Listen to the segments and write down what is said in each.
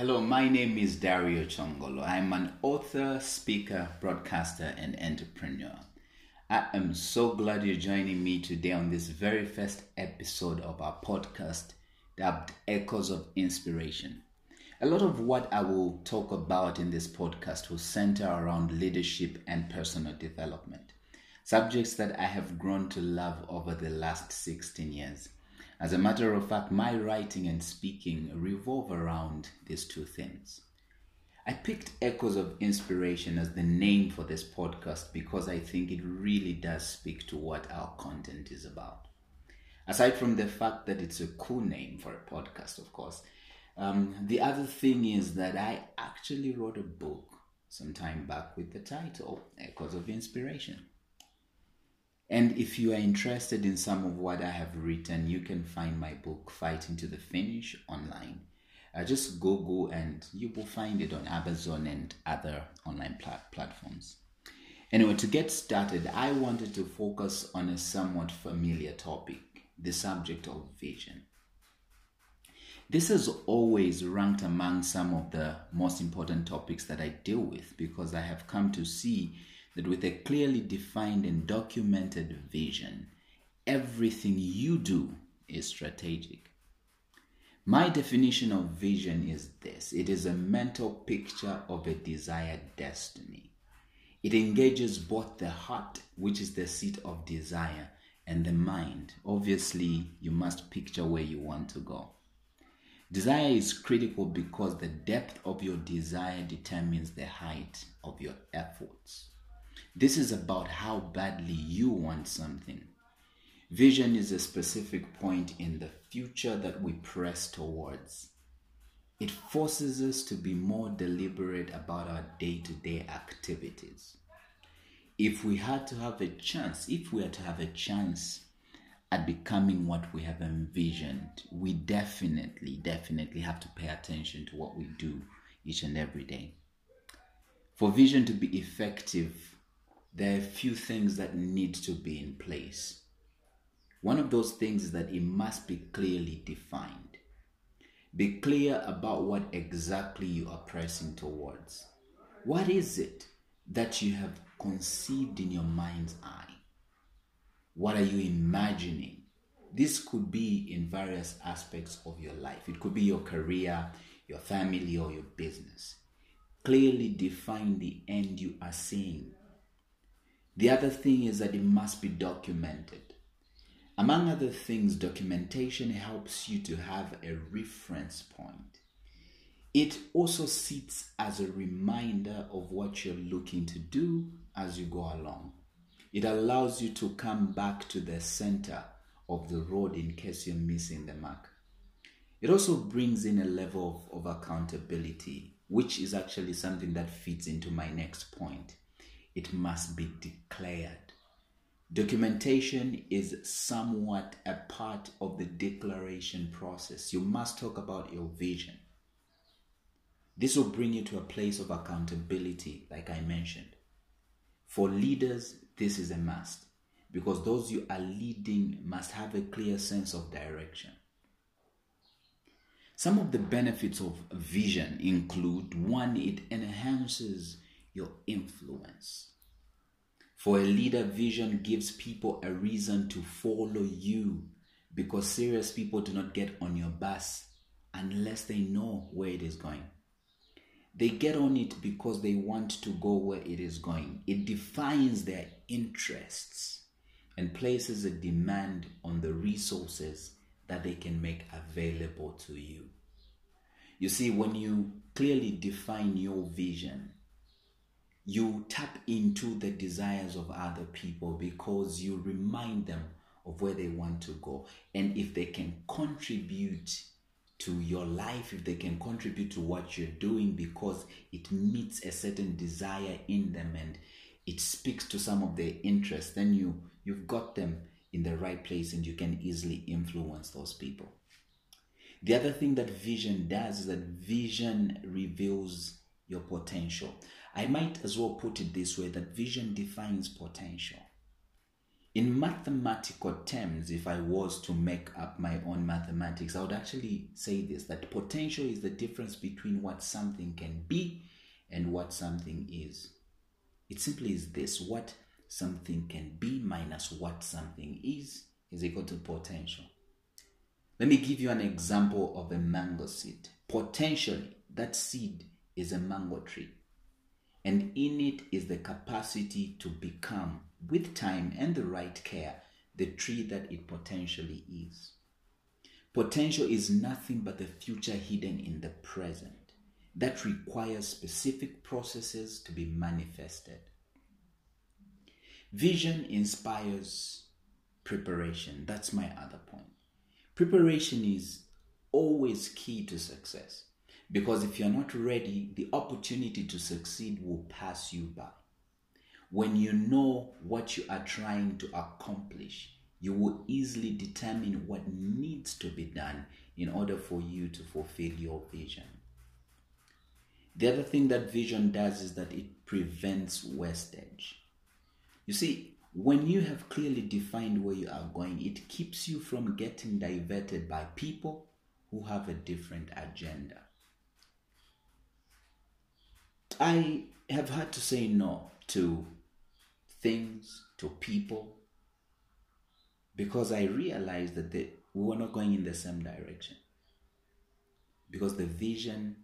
Hello, my name is Dario Chongolo. I'm an author, speaker, broadcaster, and entrepreneur. I am so glad you're joining me today on this very first episode of our podcast dubbed Echoes of Inspiration. A lot of what I will talk about in this podcast will center around leadership and personal development, subjects that I have grown to love over the last 16 years. As a matter of fact, my writing and speaking revolve around these two things. I picked Echoes of Inspiration as the name for this podcast because I think it really does speak to what our content is about. Aside from the fact that it's a cool name for a podcast, of course, um, the other thing is that I actually wrote a book some time back with the title Echoes of Inspiration. And if you are interested in some of what I have written, you can find my book, Fighting to the Finish, online. Uh, just Google and you will find it on Amazon and other online plat- platforms. Anyway, to get started, I wanted to focus on a somewhat familiar topic the subject of vision. This has always ranked among some of the most important topics that I deal with because I have come to see that with a clearly defined and documented vision, everything you do is strategic. My definition of vision is this it is a mental picture of a desired destiny. It engages both the heart, which is the seat of desire, and the mind. Obviously, you must picture where you want to go. Desire is critical because the depth of your desire determines the height of your efforts. This is about how badly you want something. Vision is a specific point in the future that we press towards. It forces us to be more deliberate about our day to day activities. If we had to have a chance, if we are to have a chance at becoming what we have envisioned, we definitely, definitely have to pay attention to what we do each and every day. For vision to be effective, there are a few things that need to be in place. One of those things is that it must be clearly defined. Be clear about what exactly you are pressing towards. What is it that you have conceived in your mind's eye? What are you imagining? This could be in various aspects of your life. It could be your career, your family, or your business. Clearly define the end you are seeing the other thing is that it must be documented. Among other things, documentation helps you to have a reference point. It also sits as a reminder of what you're looking to do as you go along. It allows you to come back to the center of the road in case you're missing the mark. It also brings in a level of, of accountability, which is actually something that fits into my next point it must be declared. Documentation is somewhat a part of the declaration process. You must talk about your vision. This will bring you to a place of accountability, like I mentioned. For leaders, this is a must because those you are leading must have a clear sense of direction. Some of the benefits of vision include one, it enhances your influence. For a leader, vision gives people a reason to follow you because serious people do not get on your bus unless they know where it is going. They get on it because they want to go where it is going. It defines their interests and places a demand on the resources that they can make available to you. You see, when you clearly define your vision, you tap into the desires of other people because you remind them of where they want to go. And if they can contribute to your life, if they can contribute to what you're doing because it meets a certain desire in them and it speaks to some of their interests, then you you've got them in the right place and you can easily influence those people. The other thing that vision does is that vision reveals your potential. I might as well put it this way that vision defines potential. in mathematical terms, if I was to make up my own mathematics, I would actually say this that potential is the difference between what something can be and what something is. It simply is this what something can be minus what something is is equal to potential. Let me give you an example of a mango seed. Potentially, that seed is a mango tree, and in it is the capacity to become with time and the right care, the tree that it potentially is. Potential is nothing but the future hidden in the present that requires specific processes to be manifested. Vision inspires preparation. That's my other point. Preparation is always key to success because if you're not ready, the opportunity to succeed will pass you by. When you know what you are trying to accomplish, you will easily determine what needs to be done in order for you to fulfill your vision. The other thing that vision does is that it prevents wastage. You see, when you have clearly defined where you are going, it keeps you from getting diverted by people who have a different agenda. I have had to say no to things, to people, because I realized that they, we were not going in the same direction. Because the vision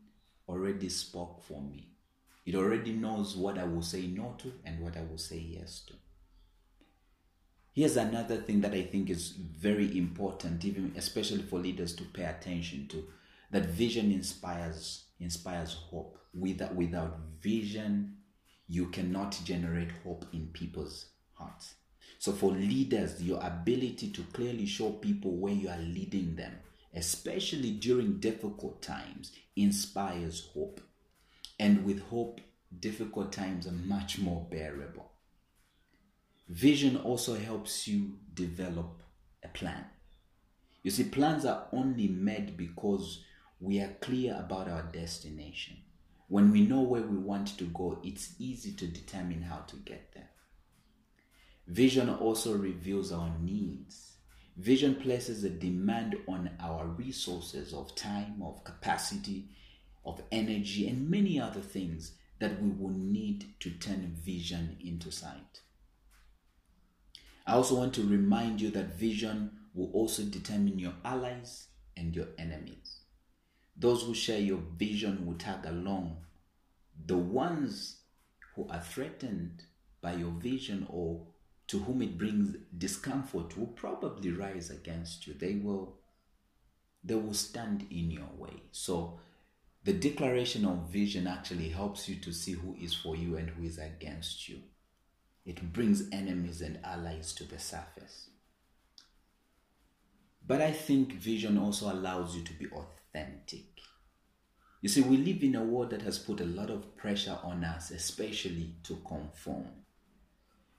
already spoke for me. It already knows what I will say no to and what I will say yes to. Here's another thing that I think is very important, even especially for leaders to pay attention to. That vision inspires inspires hope. Without, without vision, you cannot generate hope in people's hearts. So, for leaders, your ability to clearly show people where you are leading them, especially during difficult times, inspires hope. And with hope, difficult times are much more bearable. Vision also helps you develop a plan. You see, plans are only made because we are clear about our destination. When we know where we want to go, it's easy to determine how to get there. Vision also reveals our needs. Vision places a demand on our resources of time, of capacity, of energy, and many other things that we will need to turn vision into sight. I also want to remind you that vision will also determine your allies and your enemies. Those who share your vision will tag along. The ones who are threatened by your vision or to whom it brings discomfort will probably rise against you. They will they will stand in your way. So the declaration of vision actually helps you to see who is for you and who is against you. It brings enemies and allies to the surface. But I think vision also allows you to be authentic. You see, we live in a world that has put a lot of pressure on us, especially to conform.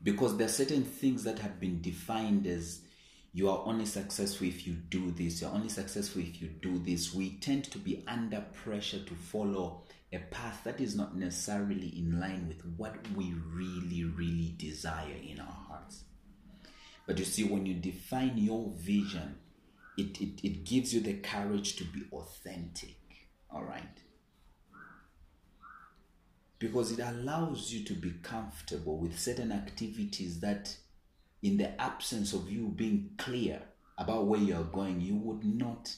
Because there are certain things that have been defined as you are only successful if you do this, you're only successful if you do this. We tend to be under pressure to follow a path that is not necessarily in line with what we really, really desire in our hearts. But you see, when you define your vision, it, it, it gives you the courage to be authentic. All right? Because it allows you to be comfortable with certain activities that, in the absence of you being clear about where you are going, you would not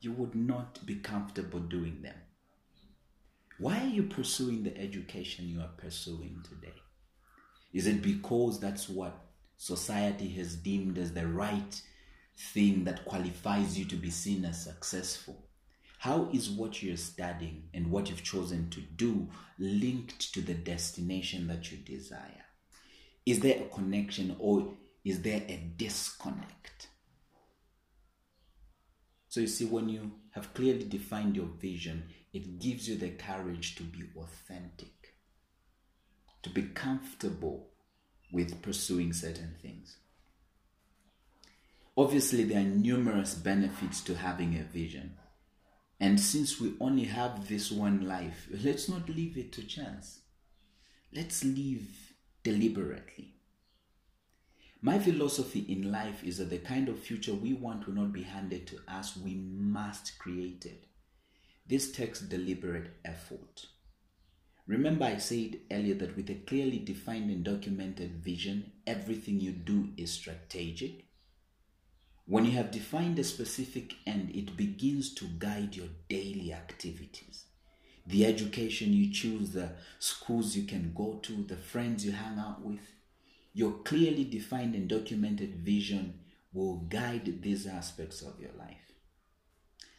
you would not be comfortable doing them. Why are you pursuing the education you are pursuing today? Is it because that's what society has deemed as the right thing that qualifies you to be seen as successful? How is what you're studying and what you've chosen to do linked to the destination that you desire? Is there a connection or is there a disconnect? So, you see, when you have clearly defined your vision, it gives you the courage to be authentic, to be comfortable with pursuing certain things. Obviously, there are numerous benefits to having a vision. And since we only have this one life, let's not leave it to chance. Let's live deliberately. My philosophy in life is that the kind of future we want will not be handed to us, we must create it. This takes deliberate effort. Remember, I said earlier that with a clearly defined and documented vision, everything you do is strategic. When you have defined a specific end, it begins to guide your daily activities. The education you choose, the schools you can go to, the friends you hang out with, your clearly defined and documented vision will guide these aspects of your life.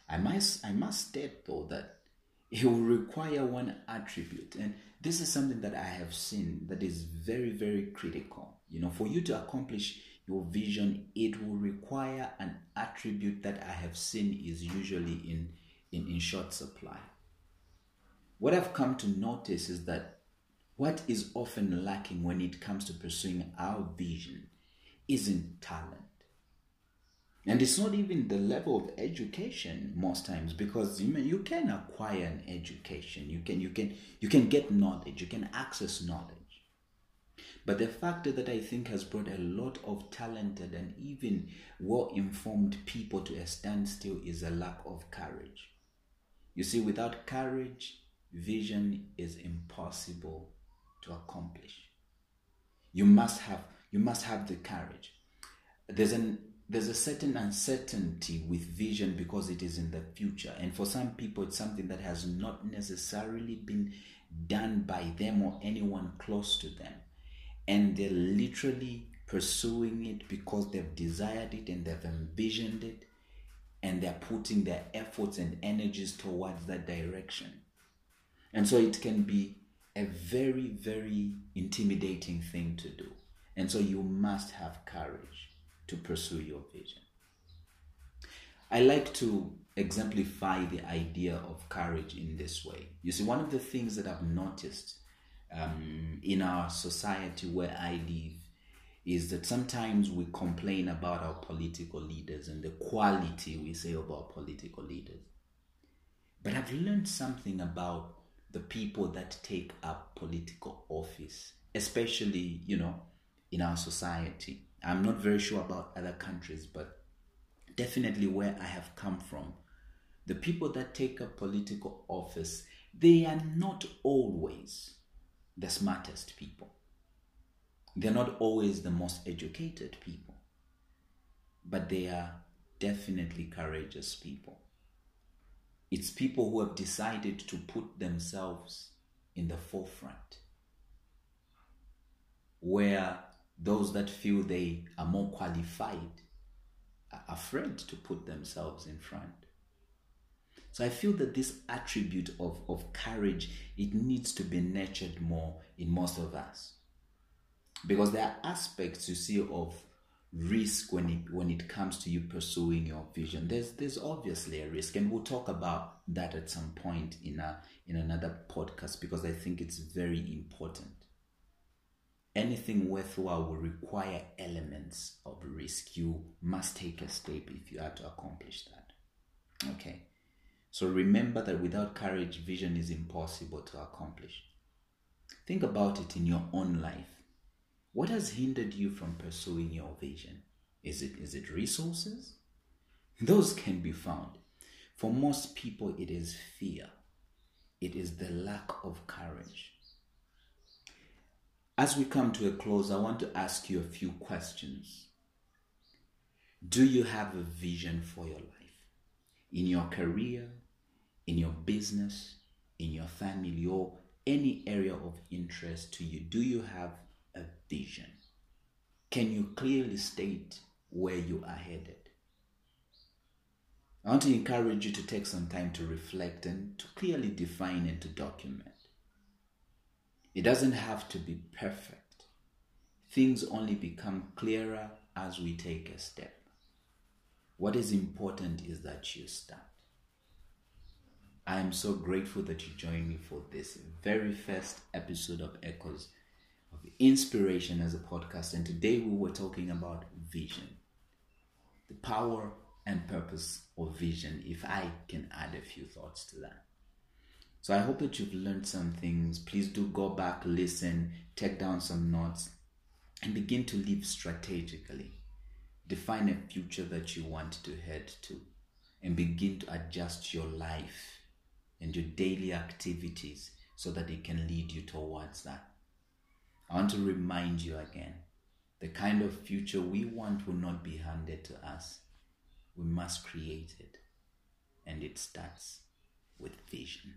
I must, I must state though that it will require one attribute, and this is something that I have seen that is very, very critical. You know, for you to accomplish your vision, it will require an attribute that I have seen is usually in, in, in short supply. What I've come to notice is that what is often lacking when it comes to pursuing our vision isn't talent. And it's not even the level of education most times because you, may, you can acquire an education, you can you can you can get knowledge, you can access knowledge. But the factor that I think has brought a lot of talented and even well informed people to a standstill is a lack of courage. You see, without courage, vision is impossible to accomplish. You must have you must have the courage. There's an there's a certain uncertainty with vision because it is in the future. And for some people, it's something that has not necessarily been done by them or anyone close to them. And they're literally pursuing it because they've desired it and they've envisioned it and they're putting their efforts and energies towards that direction. And so it can be a very, very intimidating thing to do. And so you must have courage to pursue your vision. I like to exemplify the idea of courage in this way. You see, one of the things that I've noticed um, in our society where I live is that sometimes we complain about our political leaders and the quality we say about political leaders. But I've learned something about the people that take up political office, especially, you know, in our society. I'm not very sure about other countries, but definitely where I have come from, the people that take up political office, they are not always the smartest people. They're not always the most educated people, but they are definitely courageous people. It's people who have decided to put themselves in the forefront, where those that feel they are more qualified are afraid to put themselves in front. So I feel that this attribute of, of courage, it needs to be nurtured more in most of us. Because there are aspects you see of risk when it when it comes to you pursuing your vision. There's there's obviously a risk, and we'll talk about that at some point in a in another podcast because I think it's very important anything worthwhile will require elements of risk. You must take a step if you are to accomplish that. Okay. So remember that without courage, vision is impossible to accomplish. Think about it in your own life. What has hindered you from pursuing your vision? Is it is it resources? Those can be found. For most people it is fear. It is the lack of courage. As we come to a close, I want to ask you a few questions. Do you have a vision for your life? In your career, in your business, in your family, or any area of interest to you? Do you have a vision? Can you clearly state where you are headed? I want to encourage you to take some time to reflect and to clearly define and to document. It doesn't have to be perfect. Things only become clearer as we take a step. What is important is that you start. I am so grateful that you joined me for this very first episode of Echoes of Inspiration as a podcast. And today we were talking about vision, the power and purpose of vision, if I can add a few thoughts to that. So I hope that you've learned some things. Please do go back, listen, take down some notes. and begin to live strategically. Define a future that you want to head to and begin to adjust your life and your daily activities so that it can lead you towards that. I want to remind you again the kind of future we want will not be handed to us. We must create it. And it starts with vision.